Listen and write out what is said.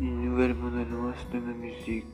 une nouvelle bande-annonce de ma musique.